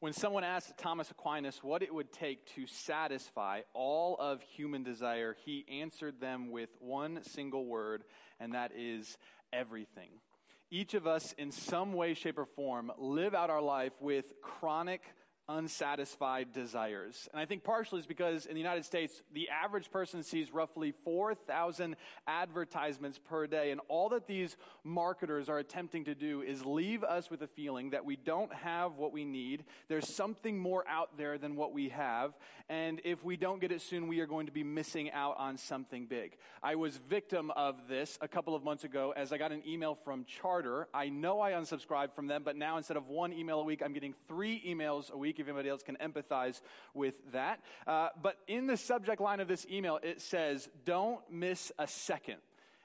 When someone asked Thomas Aquinas what it would take to satisfy all of human desire, he answered them with one single word, and that is everything. Each of us, in some way, shape, or form, live out our life with chronic unsatisfied desires. And I think partially is because in the United States, the average person sees roughly 4,000 advertisements per day. And all that these marketers are attempting to do is leave us with a feeling that we don't have what we need. There's something more out there than what we have. And if we don't get it soon, we are going to be missing out on something big. I was victim of this a couple of months ago as I got an email from Charter. I know I unsubscribed from them, but now instead of one email a week, I'm getting three emails a week week if anybody else can empathize with that. Uh, but in the subject line of this email, it says, Don't miss a second.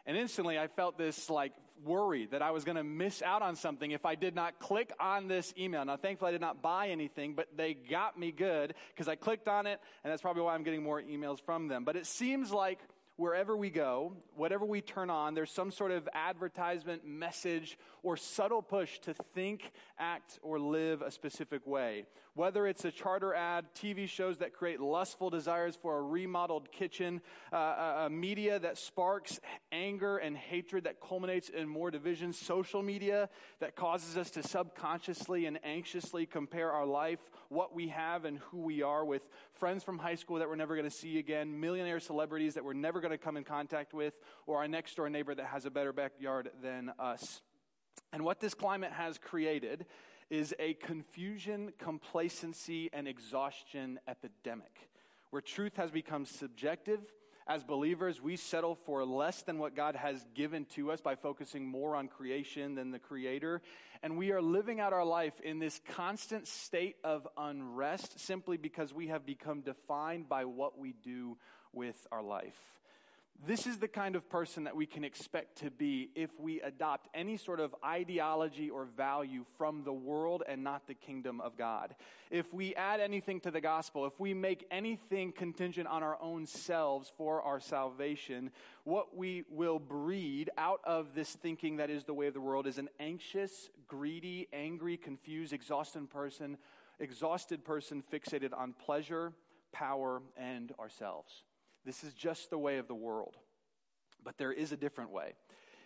And instantly I felt this like worry that I was going to miss out on something if I did not click on this email. Now, thankfully I did not buy anything, but they got me good because I clicked on it, and that's probably why I'm getting more emails from them. But it seems like wherever we go, whatever we turn on, there's some sort of advertisement, message, or subtle push to think, act, or live a specific way. Whether it's a charter ad, TV shows that create lustful desires for a remodeled kitchen, uh, a, a media that sparks anger and hatred that culminates in more division, social media that causes us to subconsciously and anxiously compare our life, what we have, and who we are with friends from high school that we're never going to see again, millionaire celebrities that we're never going going to come in contact with, or our next door neighbor that has a better backyard than us. And what this climate has created is a confusion, complacency, and exhaustion epidemic where truth has become subjective. As believers, we settle for less than what God has given to us by focusing more on creation than the Creator. And we are living out our life in this constant state of unrest simply because we have become defined by what we do with our life. This is the kind of person that we can expect to be if we adopt any sort of ideology or value from the world and not the kingdom of God. If we add anything to the gospel, if we make anything contingent on our own selves for our salvation, what we will breed out of this thinking that is the way of the world is an anxious, greedy, angry, confused, exhausted person, exhausted person fixated on pleasure, power, and ourselves. This is just the way of the world. But there is a different way.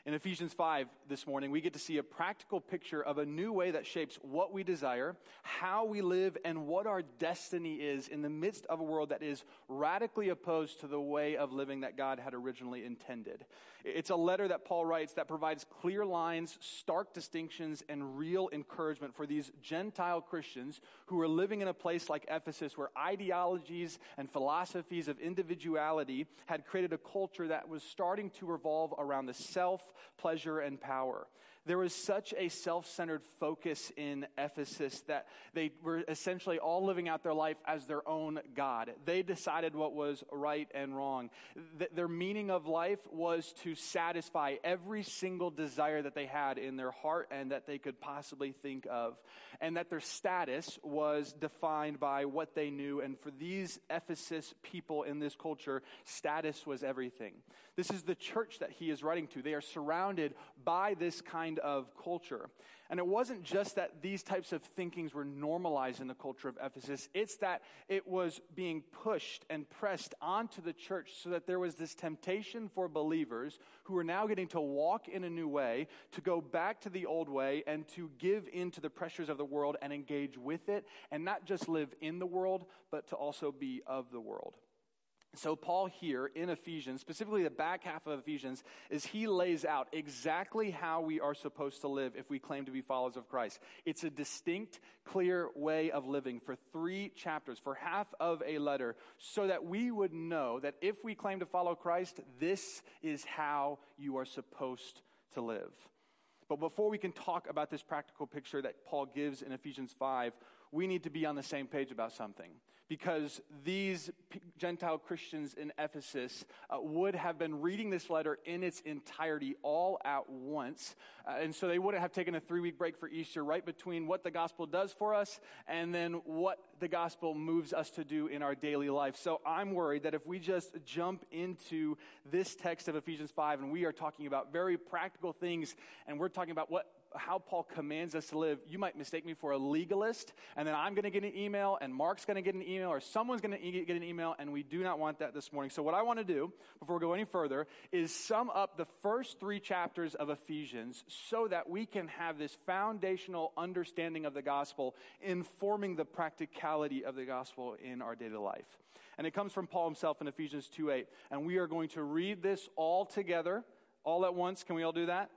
In Ephesians 5 this morning, we get to see a practical picture of a new way that shapes what we desire, how we live, and what our destiny is in the midst of a world that is radically opposed to the way of living that God had originally intended. It's a letter that Paul writes that provides clear lines, stark distinctions, and real encouragement for these Gentile Christians who are living in a place like Ephesus where ideologies and philosophies of individuality had created a culture that was starting to revolve around the self pleasure, and power. There was such a self centered focus in Ephesus that they were essentially all living out their life as their own God. They decided what was right and wrong. Th- their meaning of life was to satisfy every single desire that they had in their heart and that they could possibly think of. And that their status was defined by what they knew. And for these Ephesus people in this culture, status was everything. This is the church that he is writing to. They are surrounded by this kind of culture. And it wasn't just that these types of thinkings were normalized in the culture of Ephesus, it's that it was being pushed and pressed onto the church so that there was this temptation for believers who are now getting to walk in a new way, to go back to the old way, and to give in to the pressures of the world and engage with it, and not just live in the world, but to also be of the world. So, Paul here in Ephesians, specifically the back half of Ephesians, is he lays out exactly how we are supposed to live if we claim to be followers of Christ. It's a distinct, clear way of living for three chapters, for half of a letter, so that we would know that if we claim to follow Christ, this is how you are supposed to live. But before we can talk about this practical picture that Paul gives in Ephesians 5, we need to be on the same page about something. Because these Gentile Christians in Ephesus uh, would have been reading this letter in its entirety all at once. Uh, and so they wouldn't have taken a three week break for Easter right between what the gospel does for us and then what the gospel moves us to do in our daily life. So I'm worried that if we just jump into this text of Ephesians 5 and we are talking about very practical things and we're talking about what how Paul commands us to live, you might mistake me for a legalist, and then I'm going to get an email, and Mark's going to get an email, or someone's going to get an email, and we do not want that this morning. So, what I want to do, before we go any further, is sum up the first three chapters of Ephesians so that we can have this foundational understanding of the gospel informing the practicality of the gospel in our daily life. And it comes from Paul himself in Ephesians 2 8. And we are going to read this all together, all at once. Can we all do that?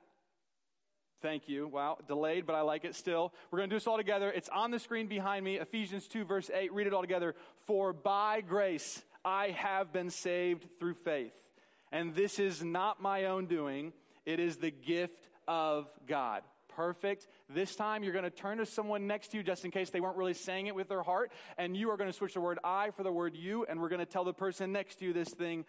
Thank you. Wow, delayed, but I like it still. We're going to do this all together. It's on the screen behind me. Ephesians 2, verse 8. Read it all together. For by grace I have been saved through faith. And this is not my own doing, it is the gift of God. Perfect. This time you're going to turn to someone next to you just in case they weren't really saying it with their heart. And you are going to switch the word I for the word you. And we're going to tell the person next to you this thing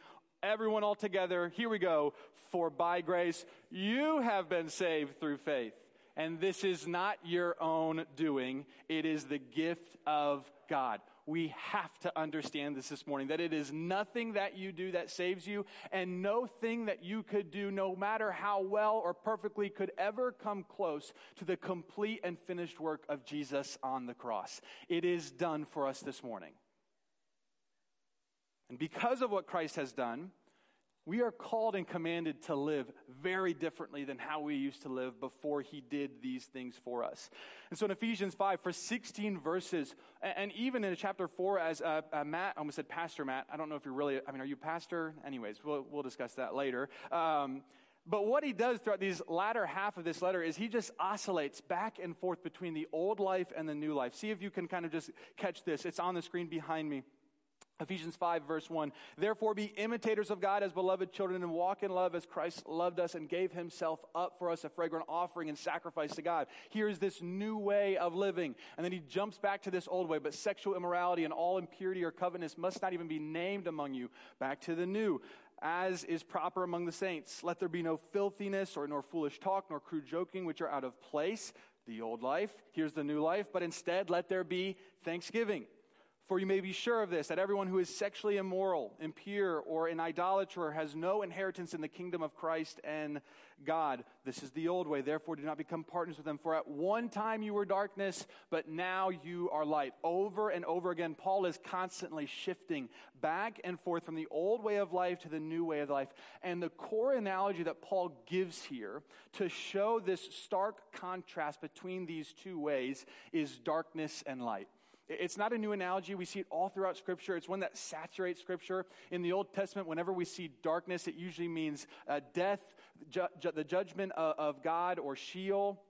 Everyone all together, here we go. For by grace you have been saved through faith. And this is not your own doing, it is the gift of God. We have to understand this this morning that it is nothing that you do that saves you, and no thing that you could do, no matter how well or perfectly, could ever come close to the complete and finished work of Jesus on the cross. It is done for us this morning. And because of what Christ has done, we are called and commanded to live very differently than how we used to live before he did these things for us. And so in Ephesians 5, for 16 verses, and even in chapter 4, as uh, uh, Matt, I almost said Pastor Matt, I don't know if you're really, I mean, are you pastor? Anyways, we'll, we'll discuss that later. Um, but what he does throughout these latter half of this letter is he just oscillates back and forth between the old life and the new life. See if you can kind of just catch this. It's on the screen behind me. Ephesians 5, verse 1. Therefore, be imitators of God as beloved children and walk in love as Christ loved us and gave himself up for us, a fragrant offering and sacrifice to God. Here's this new way of living. And then he jumps back to this old way. But sexual immorality and all impurity or covetousness must not even be named among you. Back to the new. As is proper among the saints. Let there be no filthiness or nor foolish talk nor crude joking, which are out of place. The old life. Here's the new life. But instead, let there be thanksgiving. For you may be sure of this, that everyone who is sexually immoral, impure, or an idolater has no inheritance in the kingdom of Christ and God. This is the old way. Therefore, do not become partners with them. For at one time you were darkness, but now you are light. Over and over again, Paul is constantly shifting back and forth from the old way of life to the new way of life. And the core analogy that Paul gives here to show this stark contrast between these two ways is darkness and light. It's not a new analogy. We see it all throughout Scripture. It's one that saturates Scripture. In the Old Testament, whenever we see darkness, it usually means uh, death, ju- ju- the judgment of, of God, or Sheol.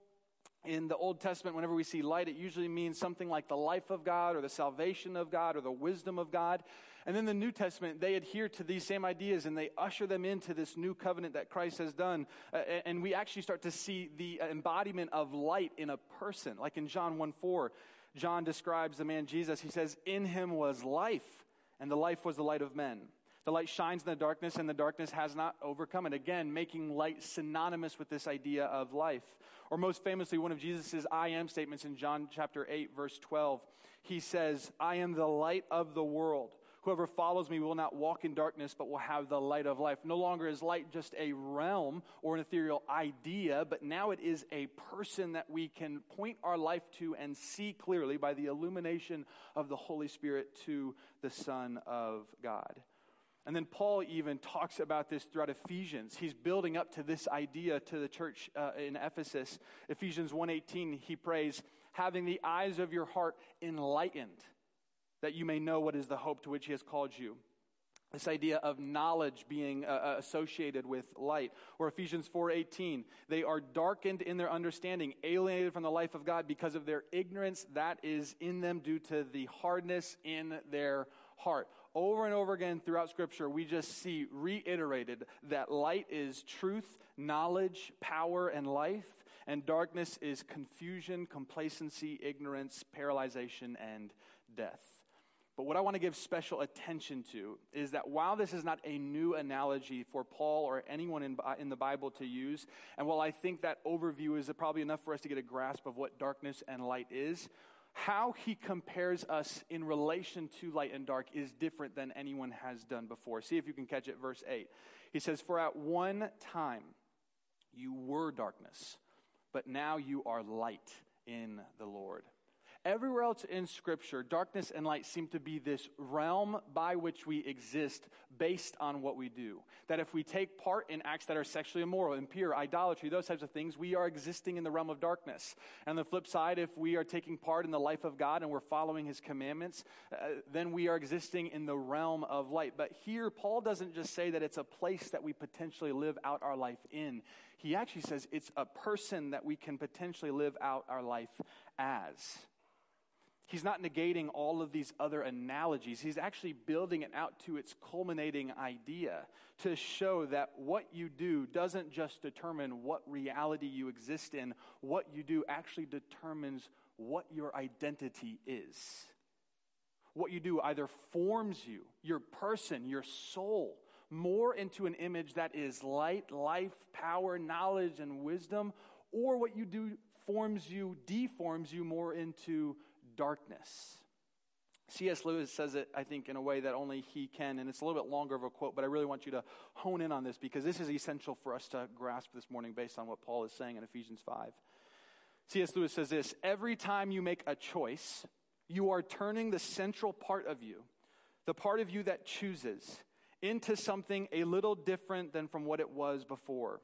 In the Old Testament, whenever we see light, it usually means something like the life of God, or the salvation of God, or the wisdom of God. And then the New Testament, they adhere to these same ideas and they usher them into this new covenant that Christ has done. Uh, and we actually start to see the embodiment of light in a person, like in John 1 4. John describes the man Jesus, he says, In him was life, and the life was the light of men. The light shines in the darkness, and the darkness has not overcome it. Again, making light synonymous with this idea of life. Or most famously, one of Jesus' I am statements in John chapter 8, verse 12. He says, I am the light of the world. Whoever follows me will not walk in darkness, but will have the light of life. No longer is light just a realm or an ethereal idea, but now it is a person that we can point our life to and see clearly by the illumination of the Holy Spirit to the Son of God. And then Paul even talks about this throughout Ephesians. He's building up to this idea to the church uh, in Ephesus. Ephesians 1:18 he prays, having the eyes of your heart enlightened that you may know what is the hope to which he has called you. This idea of knowledge being uh, uh associated with light. Or Ephesians 4:18, they are darkened in their understanding, alienated from the life of God because of their ignorance that is in them due to the hardness in their heart. Over and over again throughout scripture, we just see reiterated that light is truth, knowledge, power and life, and darkness is confusion, complacency, ignorance, paralyzation and death. But what I want to give special attention to is that while this is not a new analogy for Paul or anyone in, uh, in the Bible to use, and while I think that overview is probably enough for us to get a grasp of what darkness and light is, how he compares us in relation to light and dark is different than anyone has done before. See if you can catch it. Verse 8. He says, For at one time you were darkness but now you are light in the Lord. Everywhere else in Scripture, darkness and light seem to be this realm by which we exist based on what we do. That if we take part in acts that are sexually immoral, impure, idolatry, those types of things, we are existing in the realm of darkness. And the flip side, if we are taking part in the life of God and we're following His commandments, uh, then we are existing in the realm of light. But here, Paul doesn't just say that it's a place that we potentially live out our life in. He actually says it's a person that we can potentially live out our life as. He's not negating all of these other analogies. He's actually building it out to its culminating idea to show that what you do doesn't just determine what reality you exist in, what you do actually determines what your identity is. What you do either forms you, your person, your soul, more into an image that is light, life, power, knowledge, and wisdom, or what you do forms you, deforms you more into darkness. C.S. Lewis says it, I think, in a way that only he can, and it's a little bit longer of a quote, but I really want you to hone in on this because this is essential for us to grasp this morning based on what Paul is saying in Ephesians 5. C.S. Lewis says this Every time you make a choice, you are turning the central part of you, the part of you that chooses, into something a little different than from what it was before.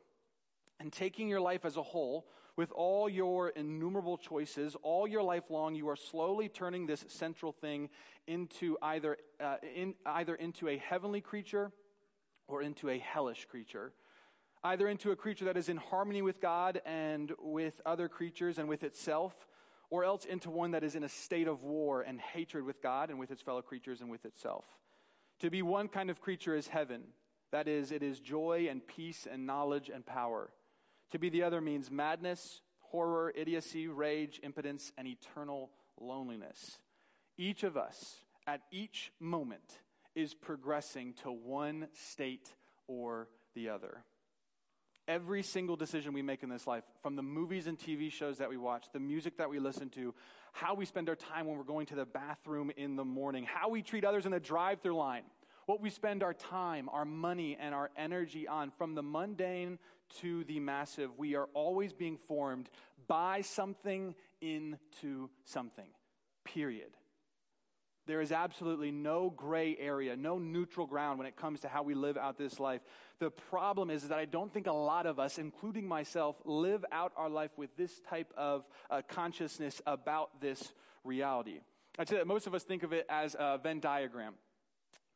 And taking your life as a whole, with all your innumerable choices, all your life long, you are slowly turning this central thing into either, uh, in, either into a heavenly creature or into a hellish creature. Either into a creature that is in harmony with God and with other creatures and with itself, or else into one that is in a state of war and hatred with God and with its fellow creatures and with itself. To be one kind of creature is heaven. That is, it is joy and peace and knowledge and power. To be the other means madness, horror, idiocy, rage, impotence, and eternal loneliness. Each of us, at each moment, is progressing to one state or the other. Every single decision we make in this life, from the movies and TV shows that we watch, the music that we listen to, how we spend our time when we're going to the bathroom in the morning, how we treat others in the drive through line, what we spend our time, our money, and our energy on, from the mundane to the massive, we are always being formed by something into something. Period. There is absolutely no gray area, no neutral ground when it comes to how we live out this life. The problem is, is that I don't think a lot of us, including myself, live out our life with this type of uh, consciousness about this reality. I'd say that most of us think of it as a Venn diagram,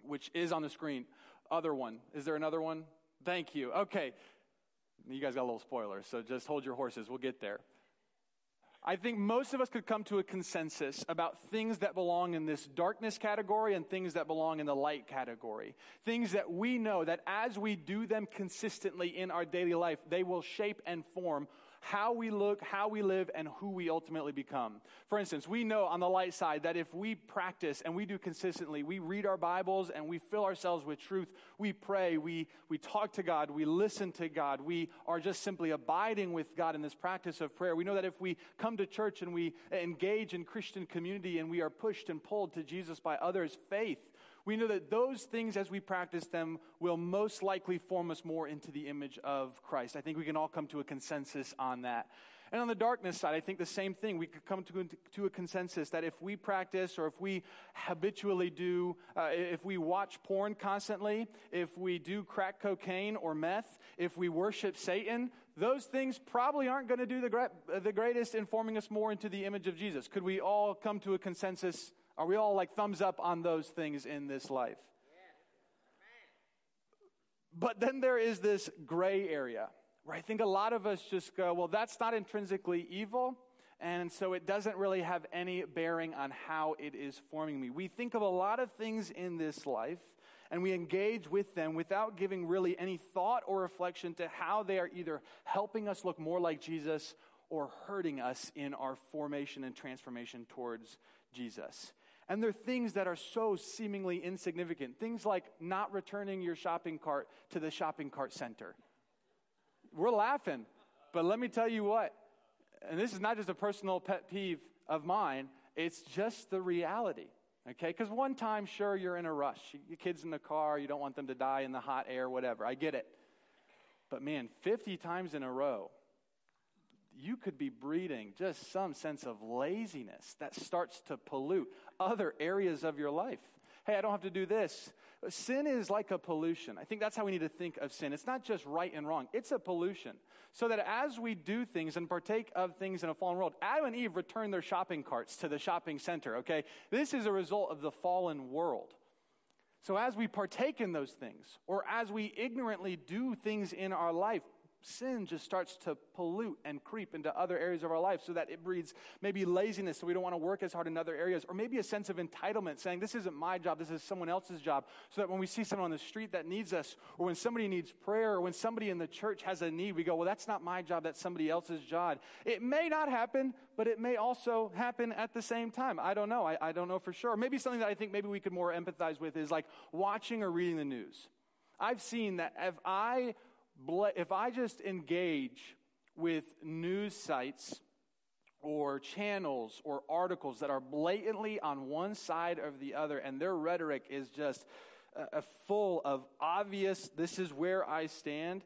which is on the screen. Other one. Is there another one? Thank you. Okay. You guys got a little spoiler, so just hold your horses. We'll get there. I think most of us could come to a consensus about things that belong in this darkness category and things that belong in the light category. Things that we know that as we do them consistently in our daily life, they will shape and form how we look, how we live, and who we ultimately become. For instance, we know on the light side that if we practice and we do consistently, we read our Bibles and we fill ourselves with truth, we pray, we, we talk to God, we listen to God, we are just simply abiding with God in this practice of prayer. We know that if we come to church and we engage in Christian community and we are pushed and pulled to Jesus by others' faith, we know that those things, as we practice them, will most likely form us more into the image of Christ. I think we can all come to a consensus on that. And on the darkness side, I think the same thing. We could come to, to a consensus that if we practice or if we habitually do, uh, if we watch porn constantly, if we do crack cocaine or meth, if we worship Satan, those things probably aren't going to do the, the greatest in forming us more into the image of Jesus. Could we all come to a consensus are we all like thumbs up on those things in this life? But then there is this gray area where I think a lot of us just go, well, that's not intrinsically evil. And so it doesn't really have any bearing on how it is forming me. We think of a lot of things in this life and we engage with them without giving really any thought or reflection to how they are either helping us look more like Jesus or hurting us in our formation and transformation towards Jesus. And they're things that are so seemingly insignificant. Things like not returning your shopping cart to the shopping cart center. We're laughing, but let me tell you what, and this is not just a personal pet peeve of mine, it's just the reality. Okay? Because one time, sure, you're in a rush. Your kid's in the car, you don't want them to die in the hot air, whatever. I get it. But man, 50 times in a row, you could be breeding just some sense of laziness that starts to pollute other areas of your life. Hey, I don't have to do this. Sin is like a pollution. I think that's how we need to think of sin. It's not just right and wrong, it's a pollution. So that as we do things and partake of things in a fallen world, Adam and Eve returned their shopping carts to the shopping center, okay? This is a result of the fallen world. So as we partake in those things, or as we ignorantly do things in our life, sin just starts to pollute and creep into other areas of our life so that it breeds maybe laziness so we don't want to work as hard in other areas or maybe a sense of entitlement saying this isn't my job this is someone else's job. So that when we see someone on the street that needs us or when somebody needs prayer or when somebody in the church has a need we go well that's not my job that's somebody else's job. It may not happen but it may also happen at the same time. I don't know i, I don't know for sure. Maybe something that i think maybe we could more empathize with is like watching or reading the news. I've seen that if I if I just engage with news sites or channels or articles that are blatantly on one side or the other, and their rhetoric is just uh, full of obvious, this is where I stand,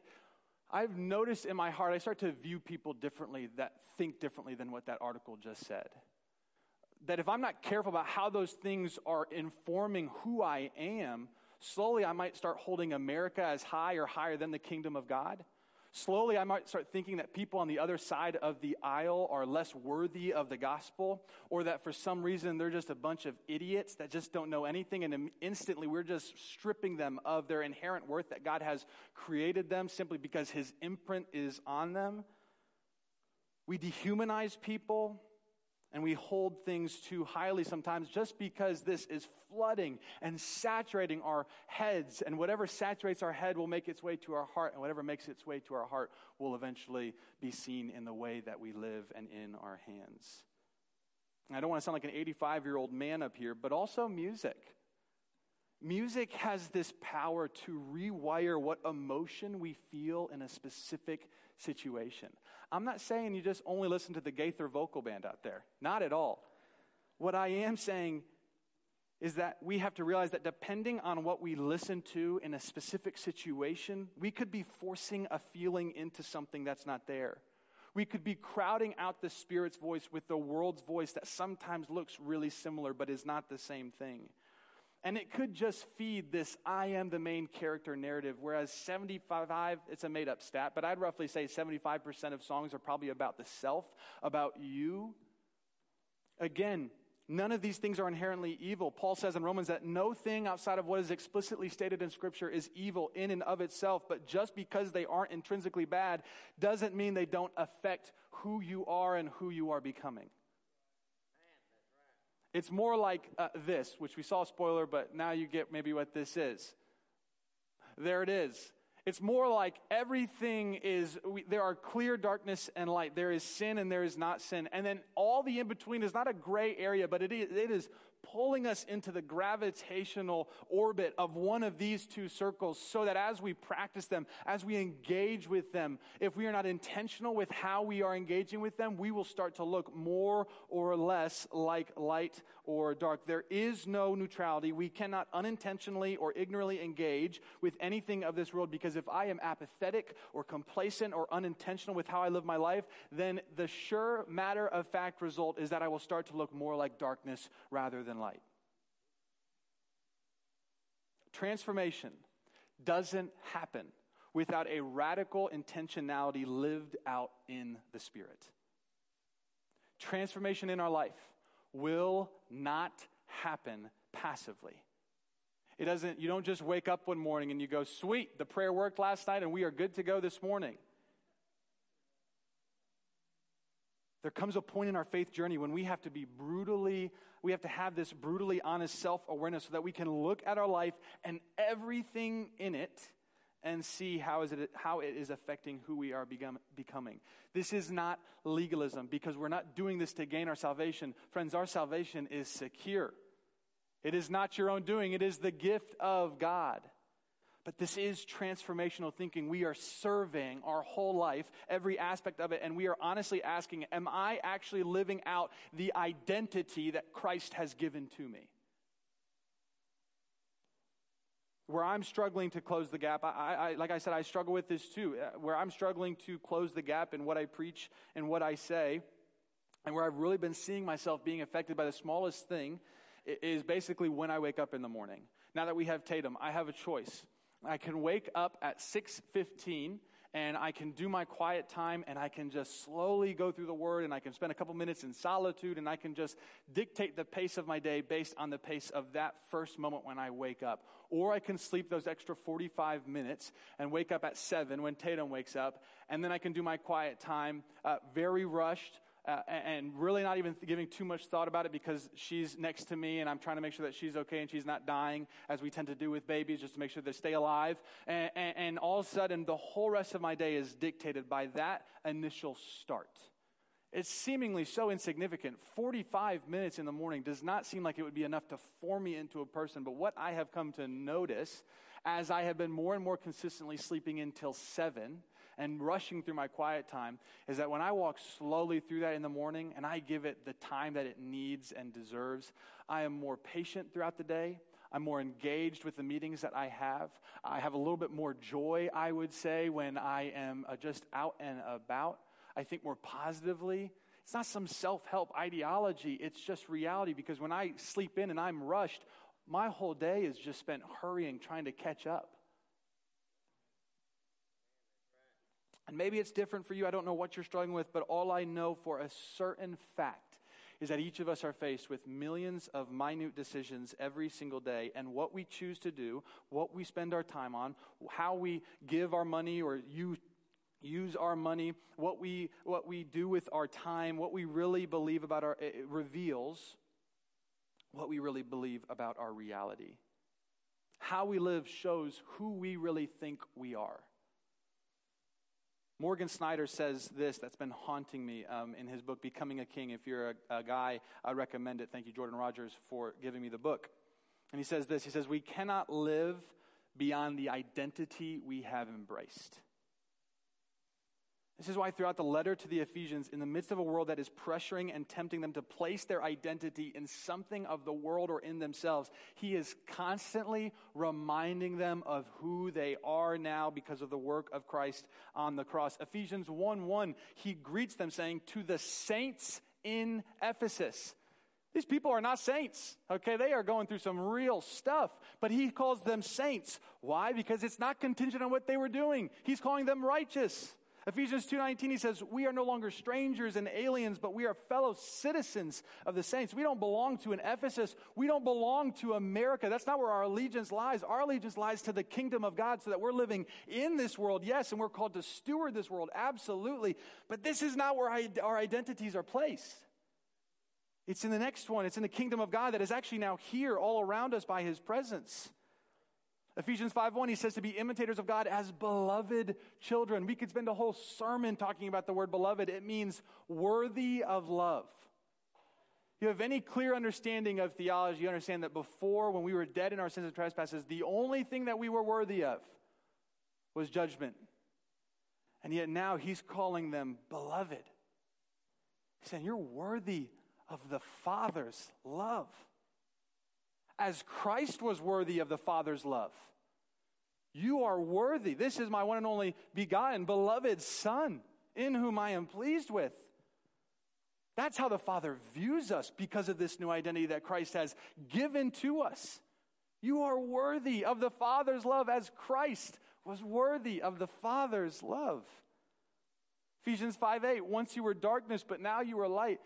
I've noticed in my heart, I start to view people differently that think differently than what that article just said. That if I'm not careful about how those things are informing who I am, Slowly, I might start holding America as high or higher than the kingdom of God. Slowly, I might start thinking that people on the other side of the aisle are less worthy of the gospel, or that for some reason they're just a bunch of idiots that just don't know anything, and instantly we're just stripping them of their inherent worth that God has created them simply because His imprint is on them. We dehumanize people and we hold things too highly sometimes just because this is flooding and saturating our heads. And whatever saturates our head will make its way to our heart, and whatever makes its way to our heart will eventually be seen in the way that we live and in our hands. And I don't want to sound like an 85 year old man up here, but also music. Music has this power to rewire what emotion we feel in a specific situation. I'm not saying you just only listen to the Gaither vocal band out there, not at all. What I am saying is that we have to realize that depending on what we listen to in a specific situation, we could be forcing a feeling into something that's not there. We could be crowding out the Spirit's voice with the world's voice that sometimes looks really similar but is not the same thing. And it could just feed this I am the main character narrative, whereas 75, it's a made up stat, but I'd roughly say 75% of songs are probably about the self, about you. Again, none of these things are inherently evil. Paul says in Romans that no thing outside of what is explicitly stated in Scripture is evil in and of itself, but just because they aren't intrinsically bad doesn't mean they don't affect who you are and who you are becoming. It's more like uh, this, which we saw spoiler, but now you get maybe what this is. There it is. It's more like everything is, we, there are clear darkness and light. There is sin and there is not sin. And then all the in between is not a gray area, but it is, it is pulling us into the gravitational orbit of one of these two circles so that as we practice them, as we engage with them, if we are not intentional with how we are engaging with them, we will start to look more or less like light or dark. There is no neutrality. We cannot unintentionally or ignorantly engage with anything of this world because if I am apathetic or complacent or unintentional with how I live my life, then the sure matter of fact result is that I will start to look more like darkness rather than light. Transformation doesn't happen without a radical intentionality lived out in the Spirit. Transformation in our life will not happen passively. It doesn't, you don't just wake up one morning and you go, sweet, the prayer worked last night and we are good to go this morning. There comes a point in our faith journey when we have to be brutally, we have to have this brutally honest self awareness so that we can look at our life and everything in it and see how is it, how it is affecting who we are become, becoming. This is not legalism because we're not doing this to gain our salvation. Friends, our salvation is secure. It is not your own doing, it is the gift of God. But this is transformational thinking. We are serving our whole life, every aspect of it, and we are honestly asking, Am I actually living out the identity that Christ has given to me? where I'm struggling to close the gap. I, I, like I said, I struggle with this too, uh, where I'm struggling to close the gap in what I preach and what I say, and where I've really been seeing myself being affected by the smallest thing is basically when I wake up in the morning. Now that we have Tatum, I have a choice. I can wake up at 6:15 and I can do my quiet time and I can just slowly go through the word and I can spend a couple minutes in solitude and I can just dictate the pace of my day based on the pace of that first moment when I wake up. Or I can sleep those extra 45 minutes and wake up at 7 when Tatum wakes up and then I can do my quiet time uh, very rushed uh, and really not even giving too much thought about it because she's next to me and I'm trying to make sure that she's okay and she's not dying, as we tend to do with babies, just to make sure they stay alive. And, and, and all of a sudden, the whole rest of my day is dictated by that initial start. It's seemingly so insignificant. 45 minutes in the morning does not seem like it would be enough to form me into a person, but what I have come to notice as I have been more and more consistently sleeping until 7 and rushing through my quiet time is that when I walk slowly through that in the morning and I give it the time that it needs and deserves, I am more patient throughout the day. I'm more engaged with the meetings that I have. I have a little bit more joy, I would say, when I am uh, just out and about. I think more positively. It's not some self help ideology, it's just reality because when I sleep in and I'm rushed, my whole day is just spent hurrying, trying to catch up. And maybe it's different for you. I don't know what you're struggling with, but all I know for a certain fact is that each of us are faced with millions of minute decisions every single day. And what we choose to do, what we spend our time on, how we give our money or use, use our money, what we, what we do with our time, what we really believe about our, it reveals what we really believe about our reality. How we live shows who we really think we are. Morgan Snyder says this that's been haunting me um, in his book, Becoming a King. If you're a, a guy, I recommend it. Thank you, Jordan Rogers, for giving me the book. And he says this He says, We cannot live beyond the identity we have embraced. This is why, throughout the letter to the Ephesians, in the midst of a world that is pressuring and tempting them to place their identity in something of the world or in themselves, he is constantly reminding them of who they are now because of the work of Christ on the cross. Ephesians 1 1, he greets them saying, To the saints in Ephesus. These people are not saints, okay? They are going through some real stuff, but he calls them saints. Why? Because it's not contingent on what they were doing. He's calling them righteous. Ephesians 2:19 he says, "We are no longer strangers and aliens, but we are fellow citizens of the saints. We don't belong to an Ephesus. We don't belong to America. That's not where our allegiance lies. Our allegiance lies to the kingdom of God so that we're living in this world. Yes, and we're called to steward this world absolutely, but this is not where our identities are placed. It's in the next one. It's in the kingdom of God that is actually now here all around us by his presence. Ephesians 5:1 he says to be imitators of God as beloved children. We could spend a whole sermon talking about the word beloved. It means worthy of love. You have any clear understanding of theology, you understand that before when we were dead in our sins and trespasses, the only thing that we were worthy of was judgment. And yet now he's calling them beloved. He's saying you're worthy of the Father's love as Christ was worthy of the Father's love. You are worthy. This is my one and only begotten, beloved Son, in whom I am pleased with. That's how the Father views us because of this new identity that Christ has given to us. You are worthy of the Father's love as Christ was worthy of the Father's love. Ephesians 5 8, once you were darkness, but now you are light.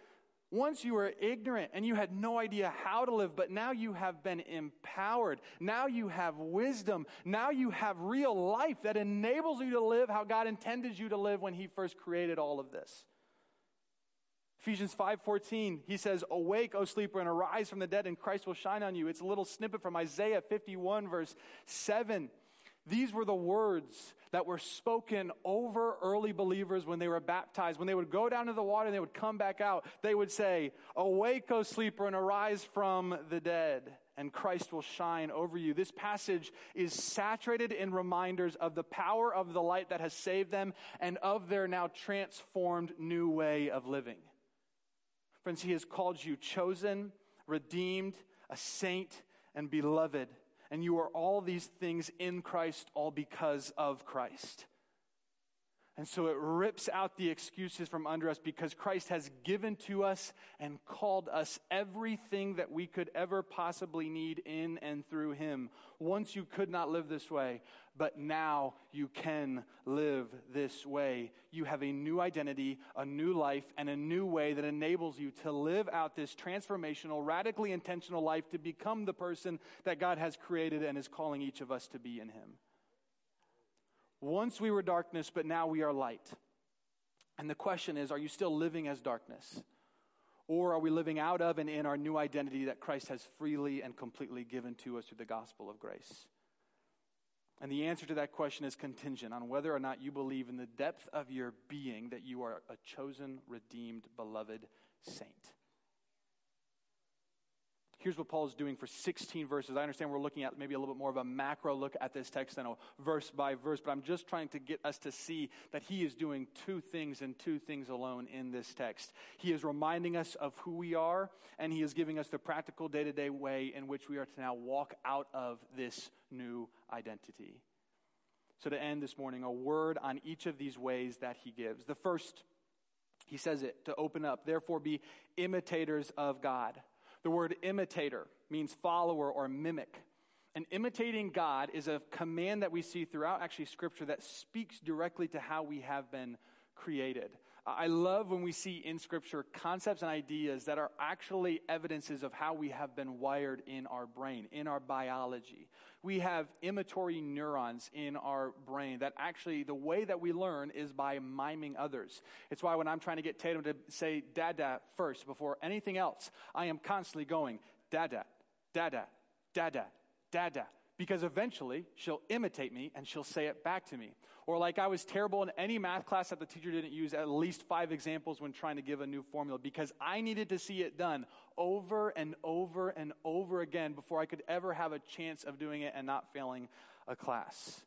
Once you were ignorant and you had no idea how to live, but now you have been empowered. Now you have wisdom. Now you have real life that enables you to live how God intended you to live when He first created all of this. Ephesians 5:14 he says awake o sleeper and arise from the dead and Christ will shine on you. It's a little snippet from Isaiah 51 verse 7. These were the words that were spoken over early believers when they were baptized. When they would go down to the water and they would come back out, they would say, Awake, O sleeper, and arise from the dead, and Christ will shine over you. This passage is saturated in reminders of the power of the light that has saved them and of their now transformed new way of living. Friends, He has called you chosen, redeemed, a saint, and beloved And you are all these things in Christ, all because of Christ. And so it rips out the excuses from under us because Christ has given to us and called us everything that we could ever possibly need in and through Him. Once you could not live this way, but now you can live this way. You have a new identity, a new life, and a new way that enables you to live out this transformational, radically intentional life to become the person that God has created and is calling each of us to be in Him. Once we were darkness, but now we are light. And the question is are you still living as darkness? Or are we living out of and in our new identity that Christ has freely and completely given to us through the gospel of grace? And the answer to that question is contingent on whether or not you believe in the depth of your being that you are a chosen, redeemed, beloved saint. Here's what Paul is doing for 16 verses. I understand we're looking at maybe a little bit more of a macro look at this text than a verse by verse, but I'm just trying to get us to see that he is doing two things and two things alone in this text. He is reminding us of who we are, and he is giving us the practical day to day way in which we are to now walk out of this new identity. So, to end this morning, a word on each of these ways that he gives. The first, he says it to open up, therefore, be imitators of God. The word imitator means follower or mimic. And imitating God is a command that we see throughout actually Scripture that speaks directly to how we have been created. I love when we see in Scripture concepts and ideas that are actually evidences of how we have been wired in our brain, in our biology. We have imitatory neurons in our brain that actually, the way that we learn is by miming others. It's why when I'm trying to get Tatum to say dada first before anything else, I am constantly going dada, dada, dada, dada because eventually she'll imitate me and she'll say it back to me. Or, like I was terrible in any math class that the teacher didn't use at least five examples when trying to give a new formula because I needed to see it done over and over and over again before I could ever have a chance of doing it and not failing a class.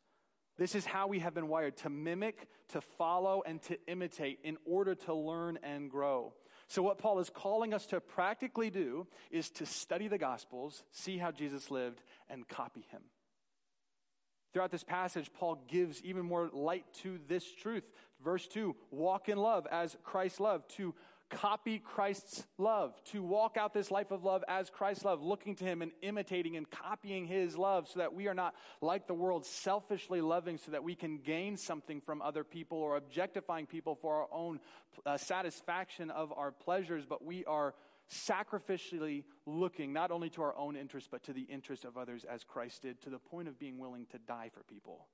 This is how we have been wired to mimic, to follow, and to imitate in order to learn and grow. So, what Paul is calling us to practically do is to study the Gospels, see how Jesus lived, and copy him. Throughout this passage, Paul gives even more light to this truth. Verse 2 walk in love as Christ loved, to copy Christ's love, to walk out this life of love as Christ's love, looking to him and imitating and copying his love so that we are not like the world, selfishly loving so that we can gain something from other people or objectifying people for our own uh, satisfaction of our pleasures, but we are sacrificially looking not only to our own interest, but to the interest of others as Christ did, to the point of being willing to die for people.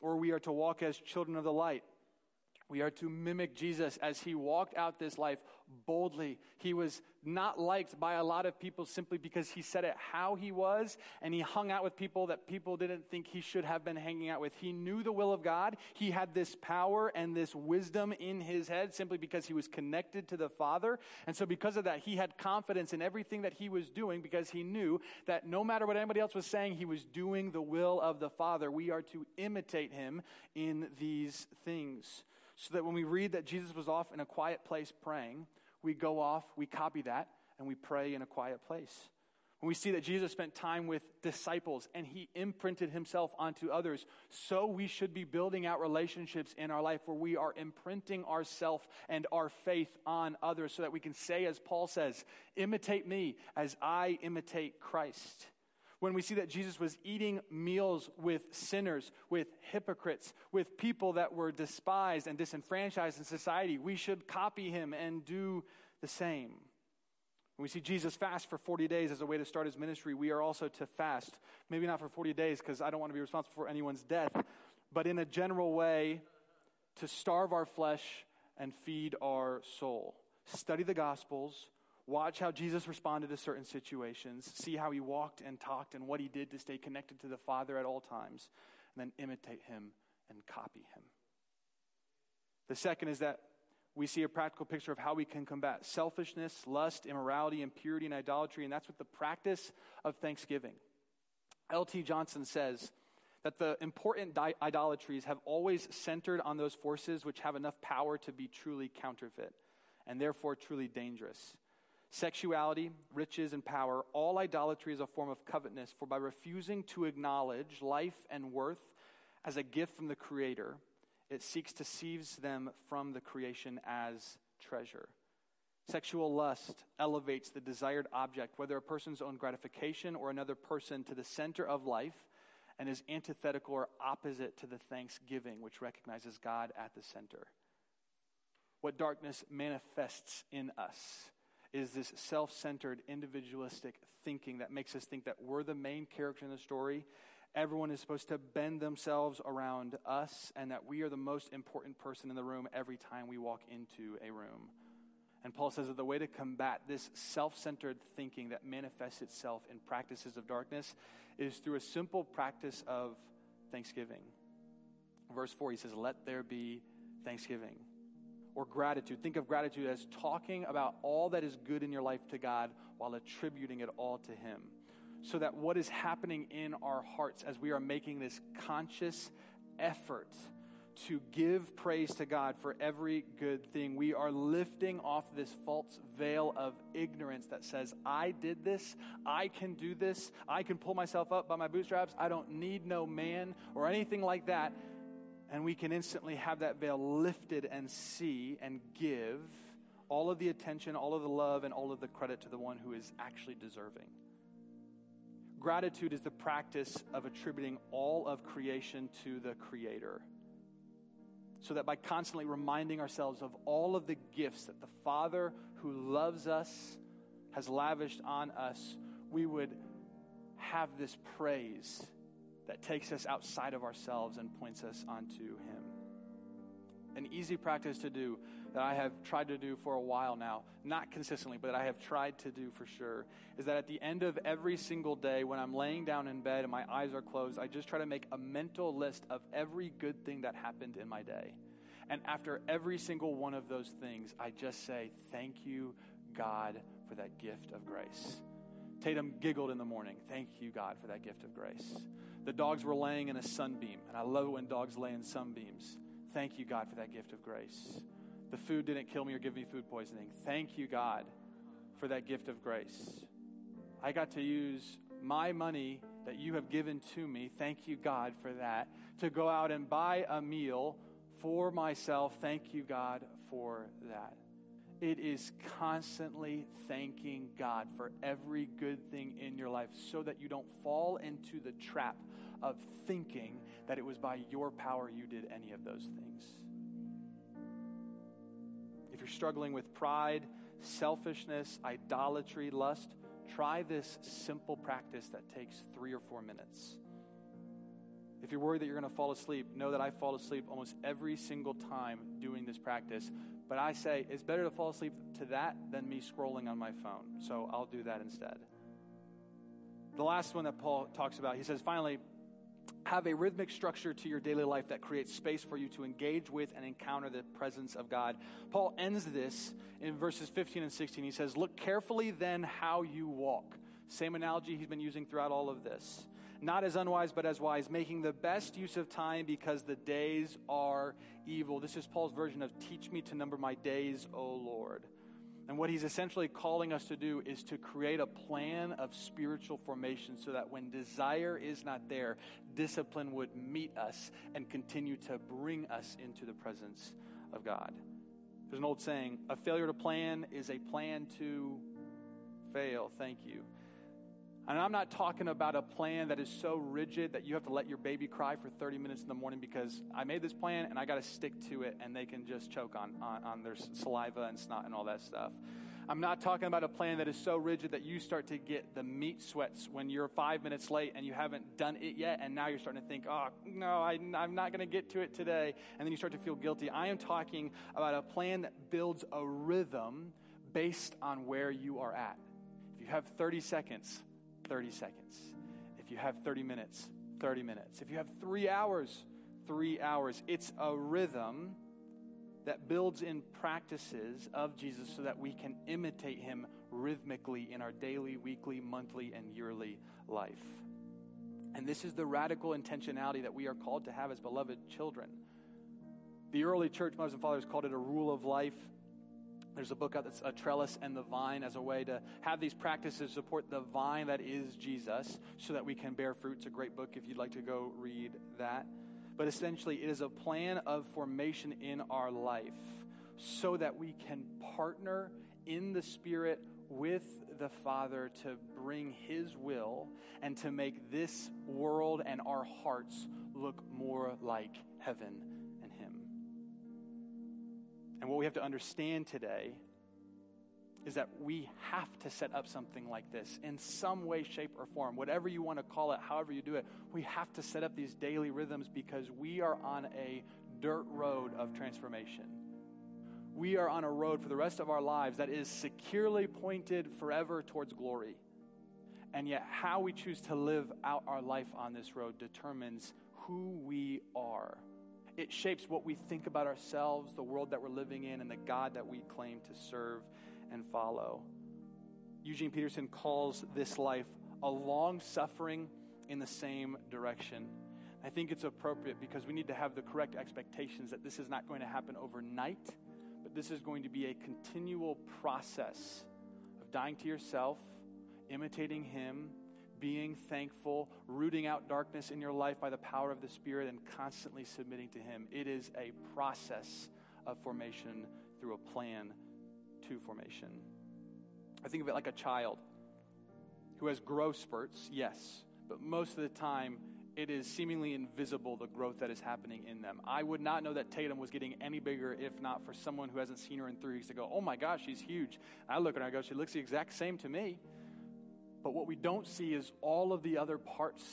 Or we are to walk as children of the light, we are to mimic Jesus as he walked out this life boldly. He was not liked by a lot of people simply because he said it how he was, and he hung out with people that people didn't think he should have been hanging out with. He knew the will of God. He had this power and this wisdom in his head simply because he was connected to the Father. And so, because of that, he had confidence in everything that he was doing because he knew that no matter what anybody else was saying, he was doing the will of the Father. We are to imitate him in these things so that when we read that Jesus was off in a quiet place praying, we go off, we copy that, and we pray in a quiet place. When we see that Jesus spent time with disciples and he imprinted himself onto others, so we should be building out relationships in our life where we are imprinting ourself and our faith on others so that we can say, as Paul says, imitate me as I imitate Christ when we see that Jesus was eating meals with sinners, with hypocrites, with people that were despised and disenfranchised in society, we should copy him and do the same. When we see Jesus fast for 40 days as a way to start his ministry, we are also to fast. Maybe not for 40 days because I don't want to be responsible for anyone's death, but in a general way to starve our flesh and feed our soul. Study the Gospels Watch how Jesus responded to certain situations. See how he walked and talked and what he did to stay connected to the Father at all times. And then imitate him and copy him. The second is that we see a practical picture of how we can combat selfishness, lust, immorality, impurity, and idolatry. And that's with the practice of thanksgiving. L.T. Johnson says that the important di- idolatries have always centered on those forces which have enough power to be truly counterfeit and therefore truly dangerous. Sexuality, riches, and power, all idolatry is a form of covetousness, for by refusing to acknowledge life and worth as a gift from the Creator, it seeks to seize them from the creation as treasure. Sexual lust elevates the desired object, whether a person's own gratification or another person, to the center of life and is antithetical or opposite to the thanksgiving, which recognizes God at the center. What darkness manifests in us is this self centered, individualistic thinking that makes us think that we're the main character in the story. Everyone is supposed to bend themselves around us, and that we are the most important person in the room every time we walk into a room. And Paul says that the way to combat this self centered thinking that manifests itself in practices of darkness is through a simple practice of thanksgiving. Verse 4, he says, Let there be thanksgiving or gratitude. Think of gratitude as talking about all that is good in your life to God while attributing it all to Him. So that what is happening in our hearts as we are making this conscious effort to give praise to God for every good thing. We are lifting off this false veil of ignorance that says, I did this, I can do this, I can pull myself up by my bootstraps, I don't need no man or anything like that. And we can instantly have that veil lifted and see and give all of the attention, all of the love, and all of the credit to the one who is actually deserving. Gratitude is the practice of attributing all of creation to the Creator so that by constantly reminding ourselves of all of the gifts that the Father who loves us has lavished on us, we would have this praise that takes us outside of ourselves and points us onto Him. An easy practice to do that I have tried to do for a while now, not consistently, but I have tried to do for sure, is that at the end of every single day, when I'm laying down in bed and my eyes are closed, I just try to make a mental list of every good thing that happened in my day. And after every single one of those things, I just say, Thank you, God, for that gift of grace. Tatum giggled in the morning. Thank you, God, for that gift of grace. The dogs were laying in a sunbeam, and I love it when dogs lay in sunbeams. Thank you, God, for that gift of grace. The food didn't kill me or give me food poisoning. Thank you, God, for that gift of grace. I got to use my money that you have given to me. Thank you, God, for that. To go out and buy a meal for myself. Thank you, God, for that. It is constantly thanking God for every good thing in your life so that you don't fall into the trap of thinking that it was by your power you did any of those things. If you're struggling with pride, selfishness, idolatry, lust, try this simple practice that takes three or four minutes. If you're worried that you're going to fall asleep, know that I fall asleep almost every single time doing this practice. But I say it's better to fall asleep to that than me scrolling on my phone. So I'll do that instead. The last one that Paul talks about, he says, finally, have a rhythmic structure to your daily life that creates space for you to engage with and encounter the presence of God. Paul ends this in verses 15 and 16. He says, Look carefully then how you walk. Same analogy he's been using throughout all of this. Not as unwise, but as wise, making the best use of time because the days are evil. This is Paul's version of teach me to number my days, O Lord. And what he's essentially calling us to do is to create a plan of spiritual formation so that when desire is not there, discipline would meet us and continue to bring us into the presence of God. There's an old saying a failure to plan is a plan to fail. Thank you. And I'm not talking about a plan that is so rigid that you have to let your baby cry for 30 minutes in the morning because I made this plan and I got to stick to it and they can just choke on, on, on their saliva and snot and all that stuff. I'm not talking about a plan that is so rigid that you start to get the meat sweats when you're five minutes late and you haven't done it yet, and now you're starting to think, oh, no, I, I'm not going to get to it today. And then you start to feel guilty. I am talking about a plan that builds a rhythm based on where you are at. If you have 30 seconds, 30 seconds. If you have 30 minutes, 30 minutes. If you have three hours, three hours. It's a rhythm that builds in practices of Jesus so that we can imitate him rhythmically in our daily, weekly, monthly, and yearly life. And this is the radical intentionality that we are called to have as beloved children. The early church mothers and fathers called it a rule of life. There's a book out that's a trellis and the vine as a way to have these practices support the vine that is Jesus so that we can bear fruit. It's a great book if you'd like to go read that. But essentially, it is a plan of formation in our life so that we can partner in the Spirit with the Father to bring His will and to make this world and our hearts look more like heaven. And what we have to understand today is that we have to set up something like this in some way, shape, or form. Whatever you want to call it, however you do it, we have to set up these daily rhythms because we are on a dirt road of transformation. We are on a road for the rest of our lives that is securely pointed forever towards glory. And yet, how we choose to live out our life on this road determines who we are. It shapes what we think about ourselves, the world that we're living in, and the God that we claim to serve and follow. Eugene Peterson calls this life a long suffering in the same direction. I think it's appropriate because we need to have the correct expectations that this is not going to happen overnight, but this is going to be a continual process of dying to yourself, imitating Him, being thankful, rooting out darkness in your life by the power of the Spirit, and constantly submitting to Him. It is a process of formation through a plan to formation. I think of it like a child who has growth spurts, yes, but most of the time it is seemingly invisible the growth that is happening in them. I would not know that Tatum was getting any bigger if not for someone who hasn't seen her in three weeks to go, oh my gosh, she's huge. I look at her and I go, she looks the exact same to me. But what we don't see is all of the other parts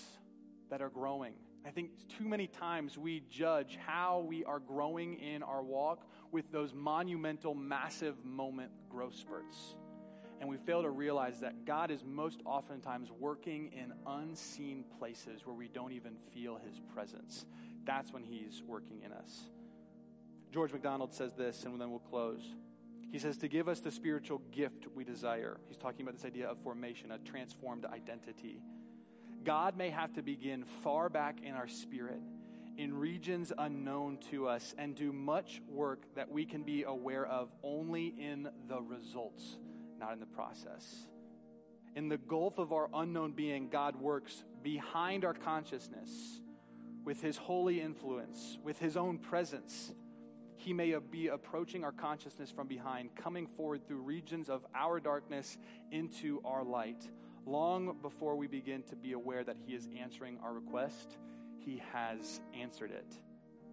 that are growing. I think too many times we judge how we are growing in our walk with those monumental, massive moment growth spurts. And we fail to realize that God is most oftentimes working in unseen places where we don't even feel his presence. That's when he's working in us. George MacDonald says this, and then we'll close. He says, to give us the spiritual gift we desire. He's talking about this idea of formation, a transformed identity. God may have to begin far back in our spirit, in regions unknown to us, and do much work that we can be aware of only in the results, not in the process. In the gulf of our unknown being, God works behind our consciousness with his holy influence, with his own presence. He may be approaching our consciousness from behind, coming forward through regions of our darkness into our light long before we begin to be aware that He is answering our request, He has answered it,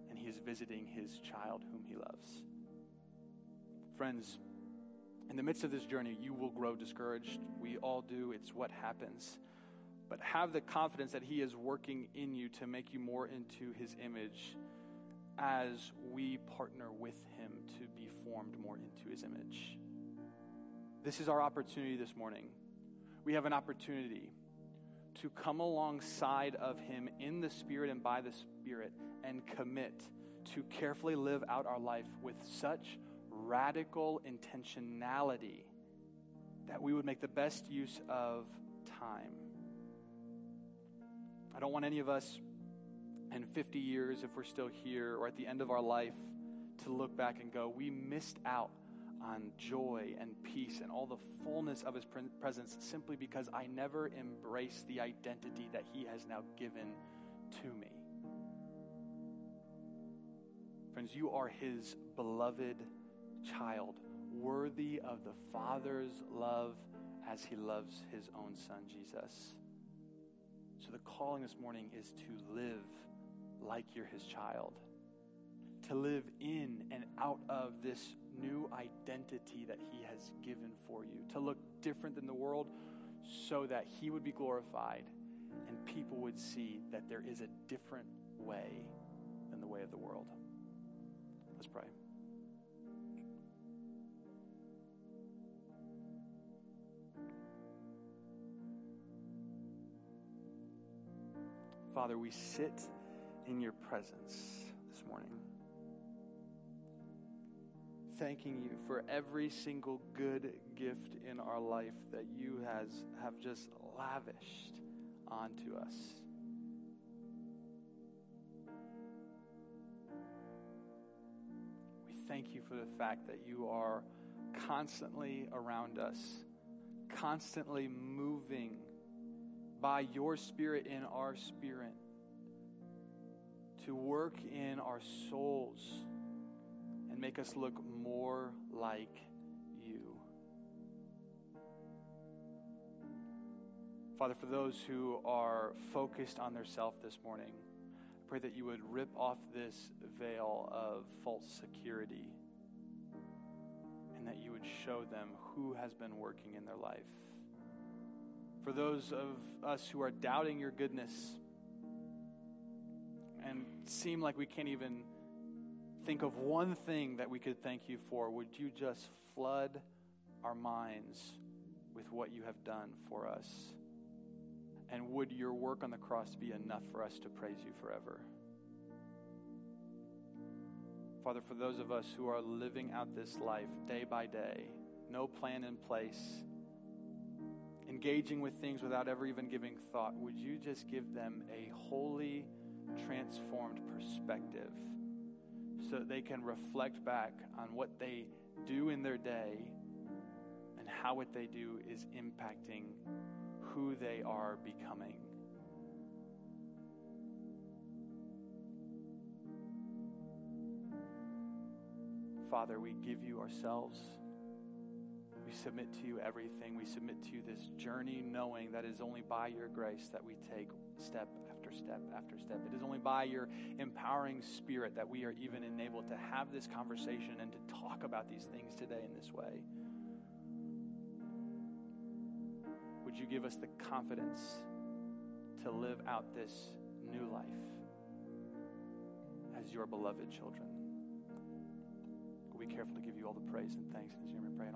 and He is visiting His child whom He loves. Friends, in the midst of this journey, you will grow discouraged. We all do, it's what happens. But have the confidence that He is working in you to make you more into His image as we partner with Him to be formed more into His image. This is our opportunity this morning we have an opportunity to come alongside of Him in the Spirit and by the Spirit and commit to carefully live out our life with such radical intentionality that we would make the best use of time. I don't want any of us in 50 years, if we're still here, or at the end of our life, to look back and go, we missed out on joy and peace and all the fullness of His presence simply because I never embraced the identity that He has now given to me. Friends, you are His beloved child, worthy of the Father's love as He loves His own Son, Jesus. So the calling this morning is to live like you're His child, to live in and out of this new identity that He has given for you, to look different than the world so that He would be glorified and people would see that there is a different way than the way of the world. Let's pray. Father, we sit in your presence this morning thanking you for every single good gift in our life that you has have just lavished onto us. We thank you for the fact that you are constantly around us, constantly moving by your Spirit in our spirit to work in our souls and make us look more like you. Father, for those who are focused on their self this morning, I pray that you would rip off this veil of false security and that you would show them who has been working in their life. For those of us who are doubting your goodness and seem like we can't even think of one thing that we could thank you for, would you just flood our minds with what you have done for us? And would your work on the cross be enough for us to praise you forever? Father, for those of us who are living out this life day by day, no plan in place, engaging with things without ever even giving thought, would you just give them a holy, transformed perspective so they can reflect back on what they do in their day and how what they do is impacting who they are becoming? Father, we give you ourselves. We submit to you everything. We submit to you this journey, knowing that it is only by your grace that we take step after step after step. It is only by your empowering spirit that we are even enabled to have this conversation and to talk about these things today in this way. Would you give us the confidence to live out this new life as your beloved children? We'll be careful to give you all the praise and thanks in His name we.